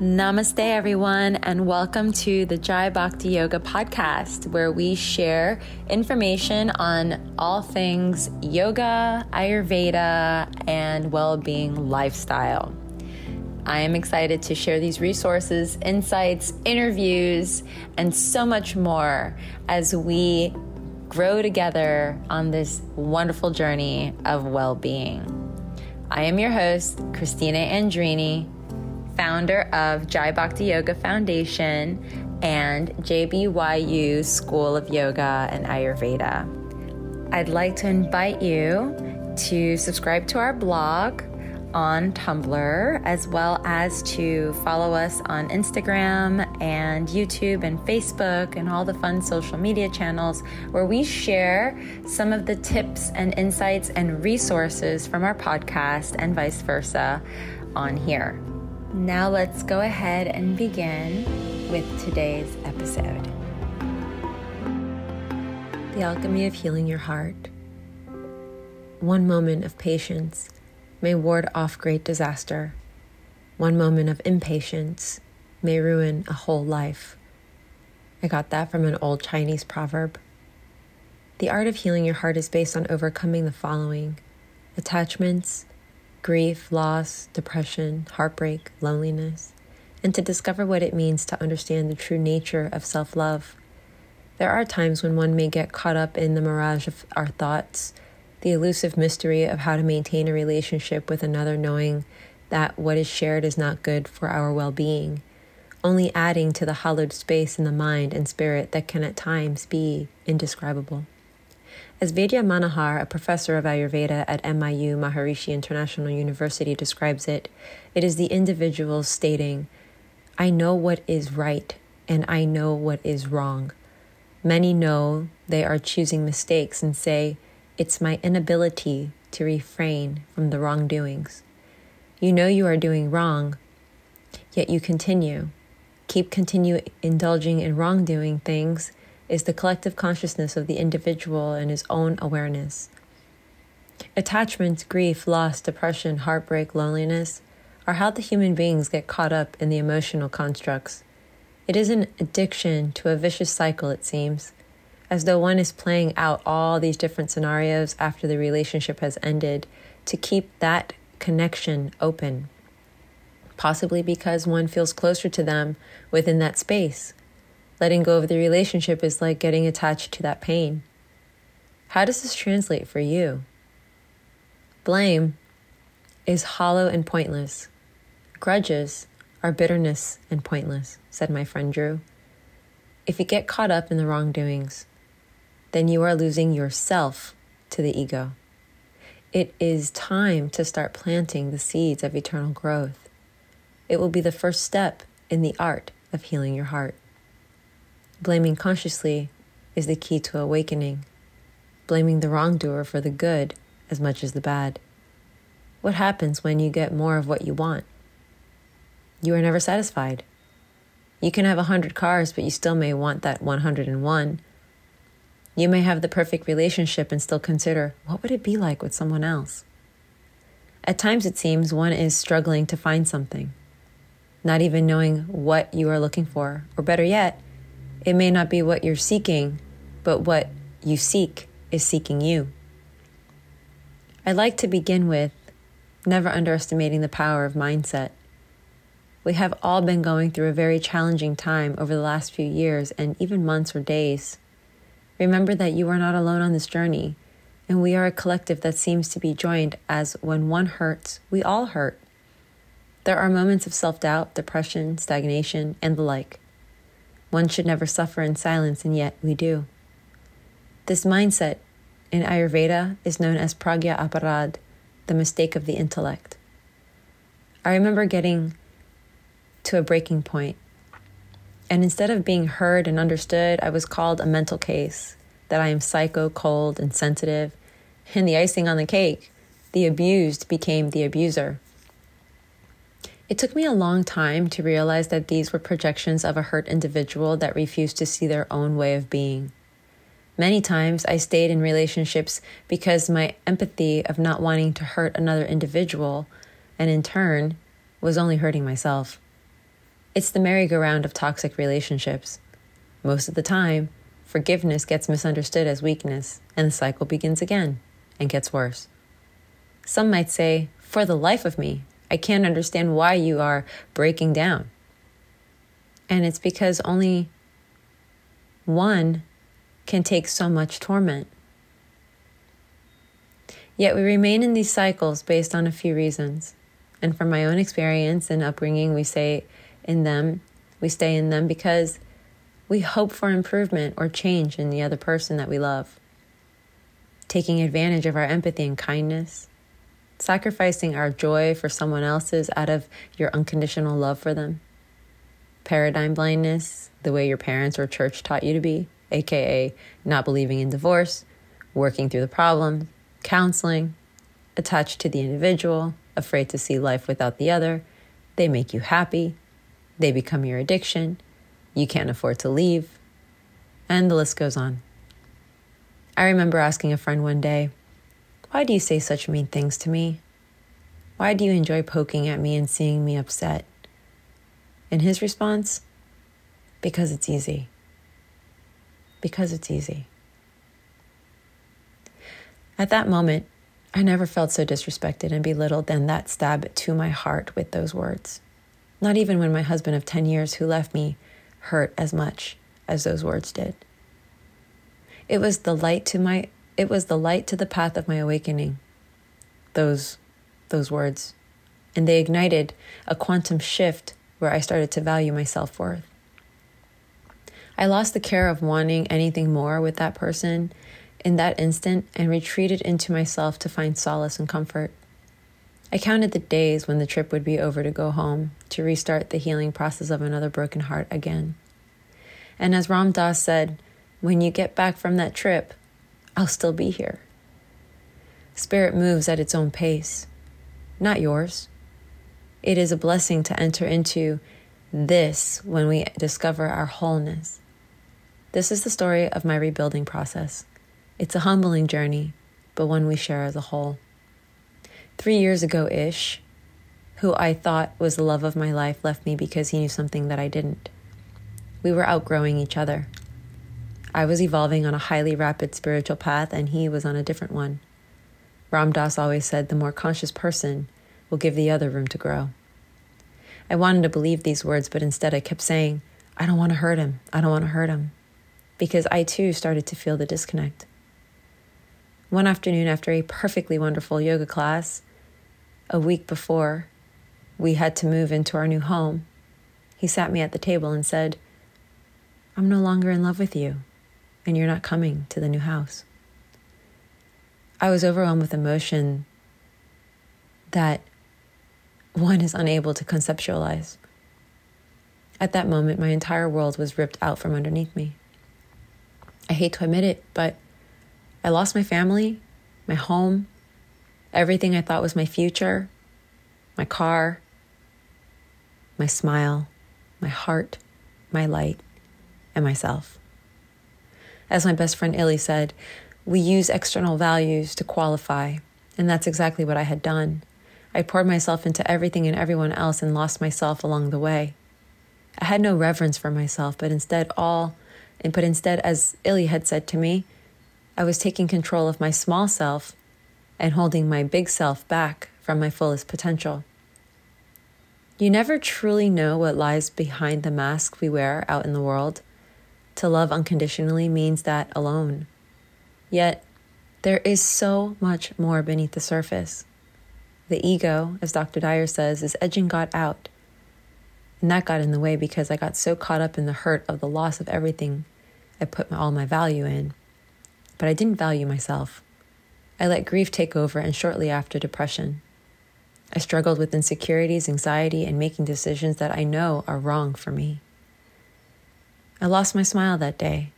Namaste, everyone, and welcome to the Jai Bhakti Yoga podcast, where we share information on all things yoga, Ayurveda, and well being lifestyle. I am excited to share these resources, insights, interviews, and so much more as we grow together on this wonderful journey of well being. I am your host, Christina Andrini founder of Jai Bhakti Yoga Foundation and JBYU School of Yoga and Ayurveda. I'd like to invite you to subscribe to our blog on Tumblr, as well as to follow us on Instagram and YouTube and Facebook and all the fun social media channels where we share some of the tips and insights and resources from our podcast and vice versa on here. Now let's go ahead and begin with today's episode The Alchemy of Healing Your Heart. One moment of patience may ward off great disaster. One moment of impatience may ruin a whole life. I got that from an old Chinese proverb. The art of healing your heart is based on overcoming the following attachments, grief, loss, depression, heartbreak, loneliness, and to discover what it means to understand the true nature of self love. There are times when one may get caught up in the mirage of our thoughts, the elusive mystery of how to maintain a relationship with another, knowing that what is shared is not good for our well being, only adding to the hollowed space in the mind and spirit that can at times be indescribable. As Vaidya Manohar, a professor of Ayurveda at MIU Maharishi International University, describes it, it is the individual stating, I know what is right and I know what is wrong. Many know they are choosing mistakes and say, It's my inability to refrain from the wrongdoings. You know you are doing wrong, yet you continue. Keep continue indulging in wrongdoing things is the collective consciousness of the individual and his own awareness. Attachment, grief, loss, depression, heartbreak, loneliness are how the human beings get caught up in the emotional constructs. It is an addiction to a vicious cycle, it seems, as though one is playing out all these different scenarios after the relationship has ended to keep that connection open. Possibly because one feels closer to them within that space Letting go of the relationship is like getting attached to that pain. How does this translate for you? Blame is hollow and pointless. Grudges are bitterness and pointless, said my friend Drew. If you get caught up in the wrongdoings, then you are losing yourself to the ego. It is time to start planting the seeds of eternal growth. It will be the first step in the art of healing your heart. Blaming consciously is the key to awakening, blaming the wrongdoer for the good as much as the bad. What happens when you get more of what you want? You are never satisfied. You can have a hundred cars, but you still may want that 101. You may have the perfect relationship and still consider, what would it be like with someone else? At times, it seems one is struggling to find something, not even knowing what you are looking for, or better yet, it may not be what you're seeking, but what you seek is seeking you. I'd like to begin with never underestimating the power of mindset. We have all been going through a very challenging time over the last few years and even months or days. Remember that you are not alone on this journey, and we are a collective that seems to be joined as when one hurts, we all hurt. There are moments of self doubt, depression, stagnation, and the like. One should never suffer in silence, and yet we do. This mindset in Ayurveda is known as pragya apardh, the mistake of the intellect. I remember getting to a breaking point, and instead of being heard and understood, I was called a mental case, that I am psycho, cold, and sensitive, and the icing on the cake, the abused became the abuser. It took me a long time to realize that these were projections of a hurt individual that refused to see their own way of being. Many times I stayed in relationships because my empathy of not wanting to hurt another individual, and in turn, was only hurting myself. It's the merry-go-round of toxic relationships. Most of the time, forgiveness gets misunderstood as weakness, and the cycle begins again and gets worse. Some might say, For the life of me, I can't understand why you are breaking down. And it's because only one can take so much torment. Yet we remain in these cycles based on a few reasons. And from my own experience and upbringing, we say in them, we stay in them because we hope for improvement or change in the other person that we love. Taking advantage of our empathy and kindness, sacrificing our joy for someone else's out of your unconditional love for them. Paradigm blindness, the way your parents or church taught you to be, aka not believing in divorce, working through the problem, counseling, attached to the individual, afraid to see life without the other. They make you happy. They become your addiction. You can't afford to leave. And the list goes on. I remember asking a friend one day, Why do you say such mean things to me? Why do you enjoy poking at me and seeing me upset? And his response, Because it's easy. Because it's easy. At that moment, I never felt so disrespected and belittled than that stab to my heart with those words. Not even when my husband of 10 years who left me hurt as much as those words did. It was the light to my it was the light to the path of my awakening. Those those words. And they ignited a quantum shift where I started to value my self-worth. I lost the care of wanting anything more with that person in that instant and retreated into myself to find solace and comfort. I counted the days when the trip would be over to go home, to restart the healing process of another broken heart again. And as Ram Dass said, when you get back from that trip, I'll still be here. Spirit moves at its own pace, not yours. It is a blessing to enter into this when we discover our wholeness. This is the story of my rebuilding process. It's a humbling journey, but one we share as a whole. Three years ago ish, who I thought was the love of my life left me because he knew something that I didn't. We were outgrowing each other. I was evolving on a highly rapid spiritual path, and he was on a different one. Ram Dass always said the more conscious person will give the other room to grow. I wanted to believe these words, but instead I kept saying, I don't want to hurt him. I don't want to hurt him. Because I too started to feel the disconnect. One afternoon, after a perfectly wonderful yoga class, a week before we had to move into our new home, he sat me at the table and said, I'm no longer in love with you, and you're not coming to the new house. I was overwhelmed with emotion that one is unable to conceptualize. At that moment, my entire world was ripped out from underneath me. I hate to admit it, but I lost my family, my home, everything I thought was my future, my car, my smile, my heart, my light, and myself. As my best friend Illy said, we use external values to qualify, and that's exactly what I had done. I poured myself into everything and everyone else and lost myself along the way. I had no reverence for myself, but instead all and but instead as Illy had said to me, I was taking control of my small self and holding my big self back from my fullest potential. You never truly know what lies behind the mask we wear out in the world. To love unconditionally means that alone. Yet, there is so much more beneath the surface. The ego, as Dr. Dyer says, is edging God out. And that got in the way because I got so caught up in the hurt of the loss of everything I put all my value in but I didn't value myself. I let grief take over, and shortly after, depression. I struggled with insecurities, anxiety, and making decisions that I know are wrong for me. I lost my smile that day,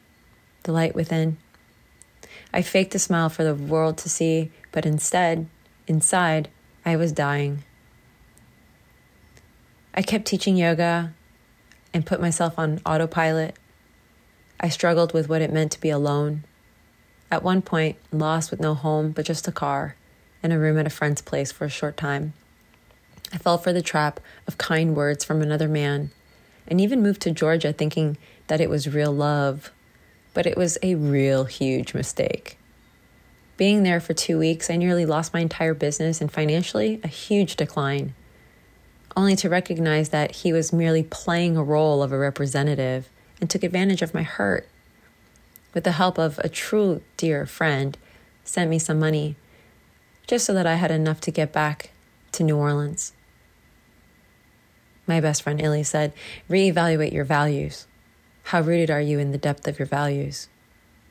the light within. I faked a smile for the world to see, but instead, inside, I was dying. I kept teaching yoga and put myself on autopilot. I struggled with what it meant to be alone, at one point, lost with no home but just a car and a room at a friend's place for a short time. I fell for the trap of kind words from another man and even moved to Georgia thinking that it was real love, but it was a real huge mistake. Being there for two weeks, I nearly lost my entire business and financially, a huge decline. Only to recognize that he was merely playing a role of a representative and took advantage of my hurt. With the help of a true dear friend, sent me some money just so that I had enough to get back to New Orleans. My best friend Illy said, reevaluate your values. How rooted are you in the depth of your values?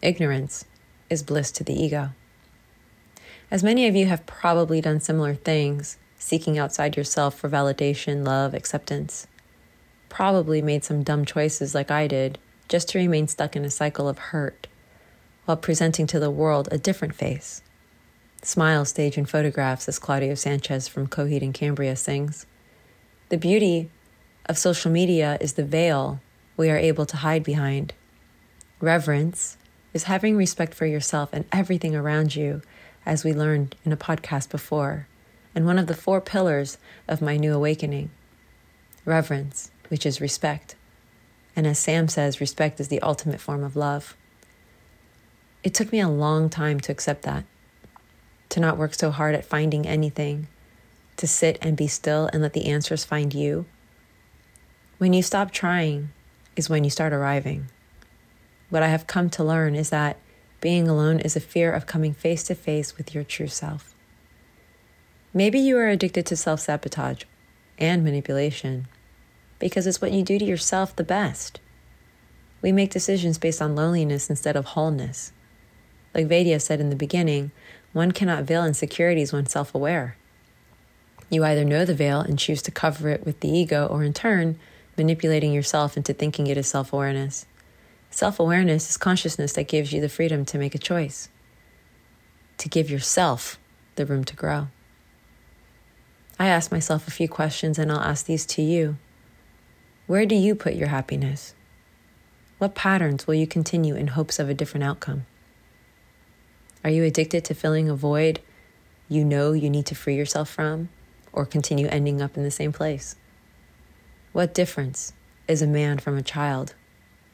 Ignorance is bliss to the ego. As many of you have probably done similar things, seeking outside yourself for validation, love, acceptance, probably made some dumb choices like I did just to remain stuck in a cycle of hurt while presenting to the world a different face. Smile stage and photographs, as Claudio Sanchez from Coheed and Cambria sings. The beauty of social media is the veil we are able to hide behind. Reverence is having respect for yourself and everything around you, as we learned in a podcast before, and one of the four pillars of my new awakening. Reverence, which is respect. And as Sam says, respect is the ultimate form of love. It took me a long time to accept that, to not work so hard at finding anything to sit and be still and let the answers find you. When you stop trying is when you start arriving. What I have come to learn is that being alone is a fear of coming face to face with your true self. Maybe you are addicted to self sabotage and manipulation because it's what you do to yourself the best. We make decisions based on loneliness instead of wholeness. Like Vaidya said in the beginning, one cannot veil insecurities when self aware. You either know the veil and choose to cover it with the ego, or in turn, manipulating yourself into thinking it is self awareness. Self awareness is consciousness that gives you the freedom to make a choice, to give yourself the room to grow. I ask myself a few questions, and I'll ask these to you. Where do you put your happiness? What patterns will you continue in hopes of a different outcome? Are you addicted to filling a void you know you need to free yourself from? or continue ending up in the same place? What difference is a man from a child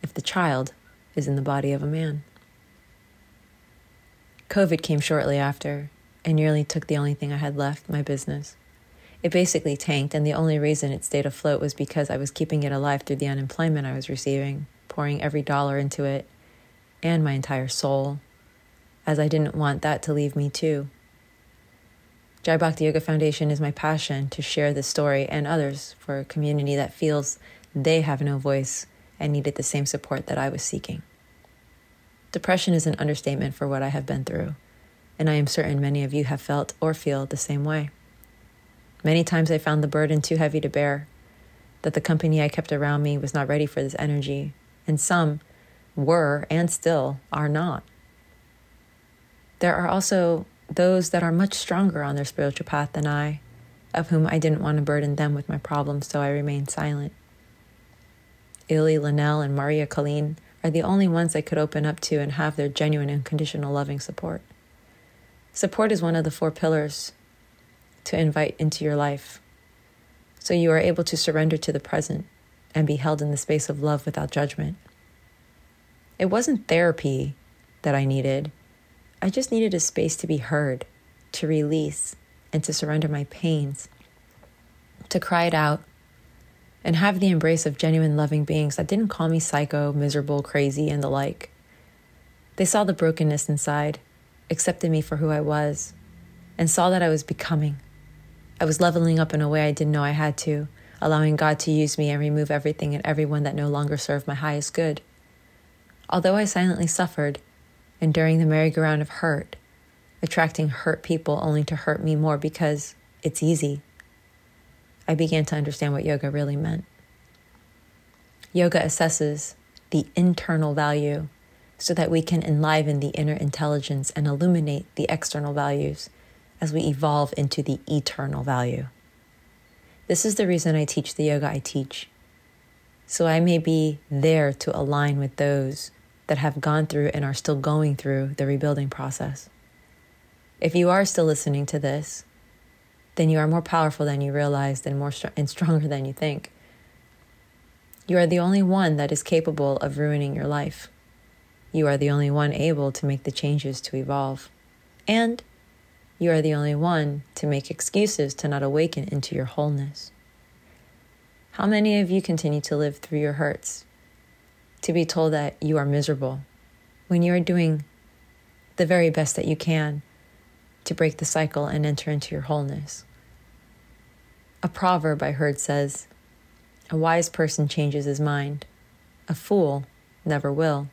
if the child is in the body of a man? COVID came shortly after and nearly took the only thing I had left my business. It basically tanked, and the only reason it stayed afloat was because I was keeping it alive through the unemployment I was receiving, pouring every dollar into it and my entire soul, as I didn't want that to leave me too. Jai Bhakti Yoga Foundation is my passion to share this story and others for a community that feels they have no voice and needed the same support that I was seeking. Depression is an understatement for what I have been through, and I am certain many of you have felt or feel the same way. Many times I found the burden too heavy to bear, that the company I kept around me was not ready for this energy, and some were and still are not. There are also those that are much stronger on their spiritual path than I, of whom I didn't want to burden them with my problems, so I remained silent. Illy, Linnell, and Maria Colleen are the only ones I could open up to and have their genuine and conditional loving support. Support is one of the four pillars to invite into your life, so you are able to surrender to the present and be held in the space of love without judgment. It wasn't therapy that I needed I just needed a space to be heard, to release, and to surrender my pains, to cry it out, and have the embrace of genuine loving beings that didn't call me psycho, miserable, crazy, and the like. They saw the brokenness inside, accepted me for who I was, and saw that I was becoming. I was leveling up in a way I didn't know I had to, allowing God to use me and remove everything and everyone that no longer served my highest good. Although I silently suffered, enduring the merry-go-round of hurt, attracting hurt people only to hurt me more because it's easy. I began to understand what yoga really meant. Yoga assesses the internal value so that we can enliven the inner intelligence and illuminate the external values as we evolve into the eternal value. This is the reason I teach the yoga I teach. So I may be there to align with those that have gone through and are still going through the rebuilding process. If you are still listening to this, then you are more powerful than you realize and more str- and stronger than you think. You are the only one that is capable of ruining your life. You are the only one able to make the changes to evolve. And you are the only one to make excuses to not awaken into your wholeness. How many of you continue to live through your hurts? To be told that you are miserable when you are doing the very best that you can to break the cycle and enter into your wholeness. A proverb I heard says, A wise person changes his mind, a fool never will.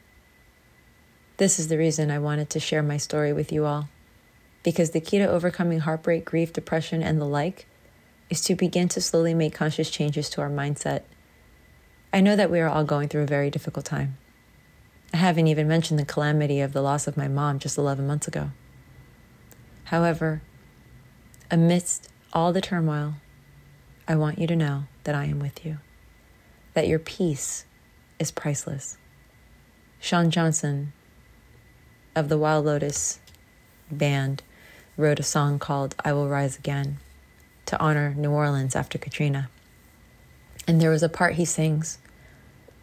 This is the reason I wanted to share my story with you all. Because the key to overcoming heartbreak, grief, depression, and the like is to begin to slowly make conscious changes to our mindset. I know that we are all going through a very difficult time. I haven't even mentioned the calamity of the loss of my mom just 11 months ago. However, amidst all the turmoil, I want you to know that I am with you, that your peace is priceless. Sean Johnson of the Wild Lotus band wrote a song called I Will Rise Again to honor New Orleans after Katrina. And there was a part he sings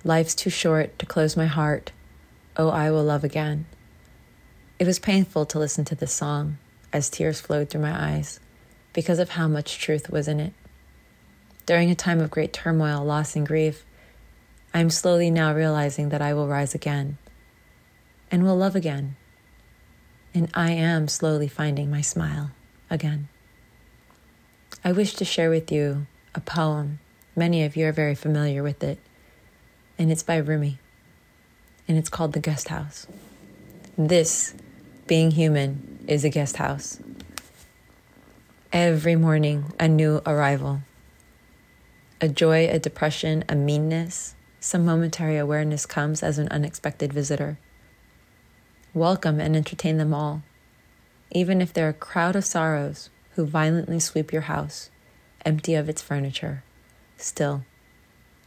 Life's too short to close my heart. Oh, I will love again. It was painful to listen to this song as tears flowed through my eyes because of how much truth was in it. During a time of great turmoil, loss, and grief, I am slowly now realizing that I will rise again and will love again and I am slowly finding my smile again. I wish to share with you a poem. Many of you are very familiar with it, and it's by Rumi, and it's called The Guest House. This, being human, is a guest house. Every morning, a new arrival. A joy, a depression, a meanness, some momentary awareness comes as an unexpected visitor. Welcome and entertain them all, even if they're a crowd of sorrows who violently sweep your house, empty of its furniture. Still,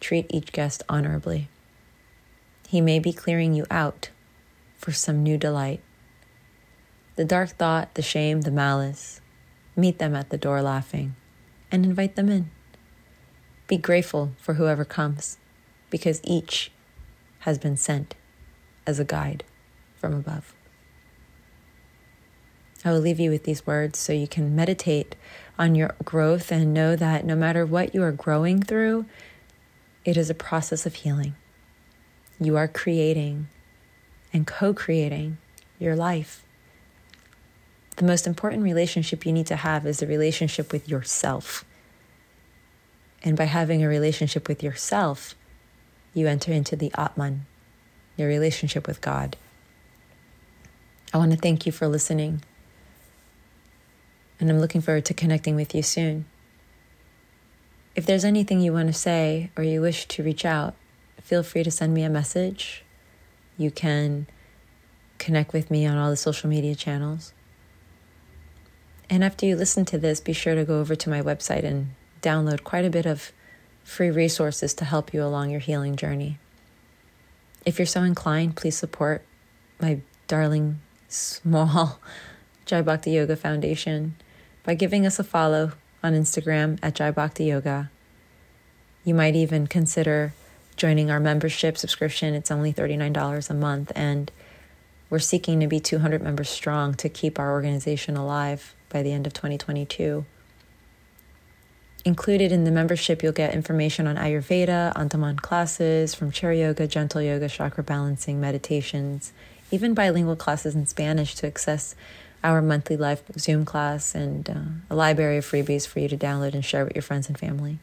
treat each guest honorably. He may be clearing you out for some new delight. The dark thought, the shame, the malice, meet them at the door laughing and invite them in. Be grateful for whoever comes because each has been sent as a guide from above. I will leave you with these words so you can meditate on your growth and know that no matter what you are growing through, it is a process of healing. You are creating and co creating your life. The most important relationship you need to have is the relationship with yourself. And by having a relationship with yourself, you enter into the Atman, your relationship with God. I want to thank you for listening. And I'm looking forward to connecting with you soon. If there's anything you want to say or you wish to reach out, feel free to send me a message. You can connect with me on all the social media channels. And after you listen to this, be sure to go over to my website and download quite a bit of free resources to help you along your healing journey. If you're so inclined, please support my darling small Jai Bhakti Yoga Foundation by giving us a follow on Instagram at Jai Bhakti Yoga. You might even consider joining our membership subscription. It's only $39 a month, and we're seeking to be 200 members strong to keep our organization alive by the end of 2022. Included in the membership, you'll get information on Ayurveda, on classes from chair yoga, gentle yoga, chakra balancing, meditations, even bilingual classes in Spanish to access our monthly live Zoom class and uh, a library of freebies for you to download and share with your friends and family.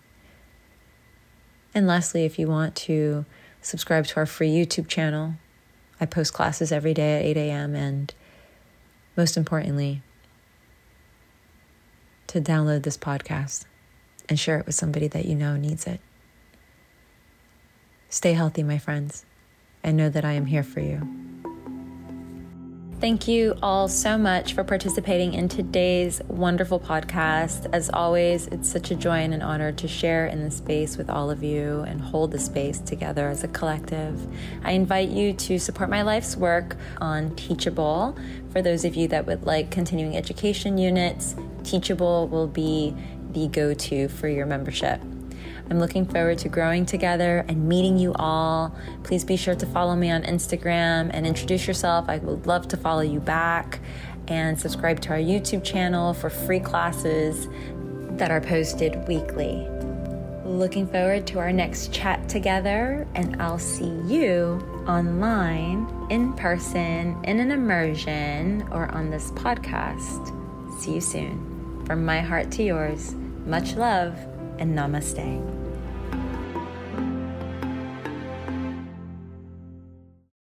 And lastly, if you want to subscribe to our free YouTube channel, I post classes every day at 8 a.m. And most importantly, to download this podcast and share it with somebody that you know needs it. Stay healthy, my friends, and know that I am here for you. Thank you all so much for participating in today's wonderful podcast. As always, it's such a joy and an honor to share in this space with all of you and hold the space together as a collective. I invite you to support my life's work on Teachable. For those of you that would like continuing education units, Teachable will be the go to for your membership. I'm looking forward to growing together and meeting you all. Please be sure to follow me on Instagram and introduce yourself. I would love to follow you back and subscribe to our YouTube channel for free classes that are posted weekly. Looking forward to our next chat together, and I'll see you online, in person, in an immersion, or on this podcast. See you soon. From my heart to yours, much love and namaste.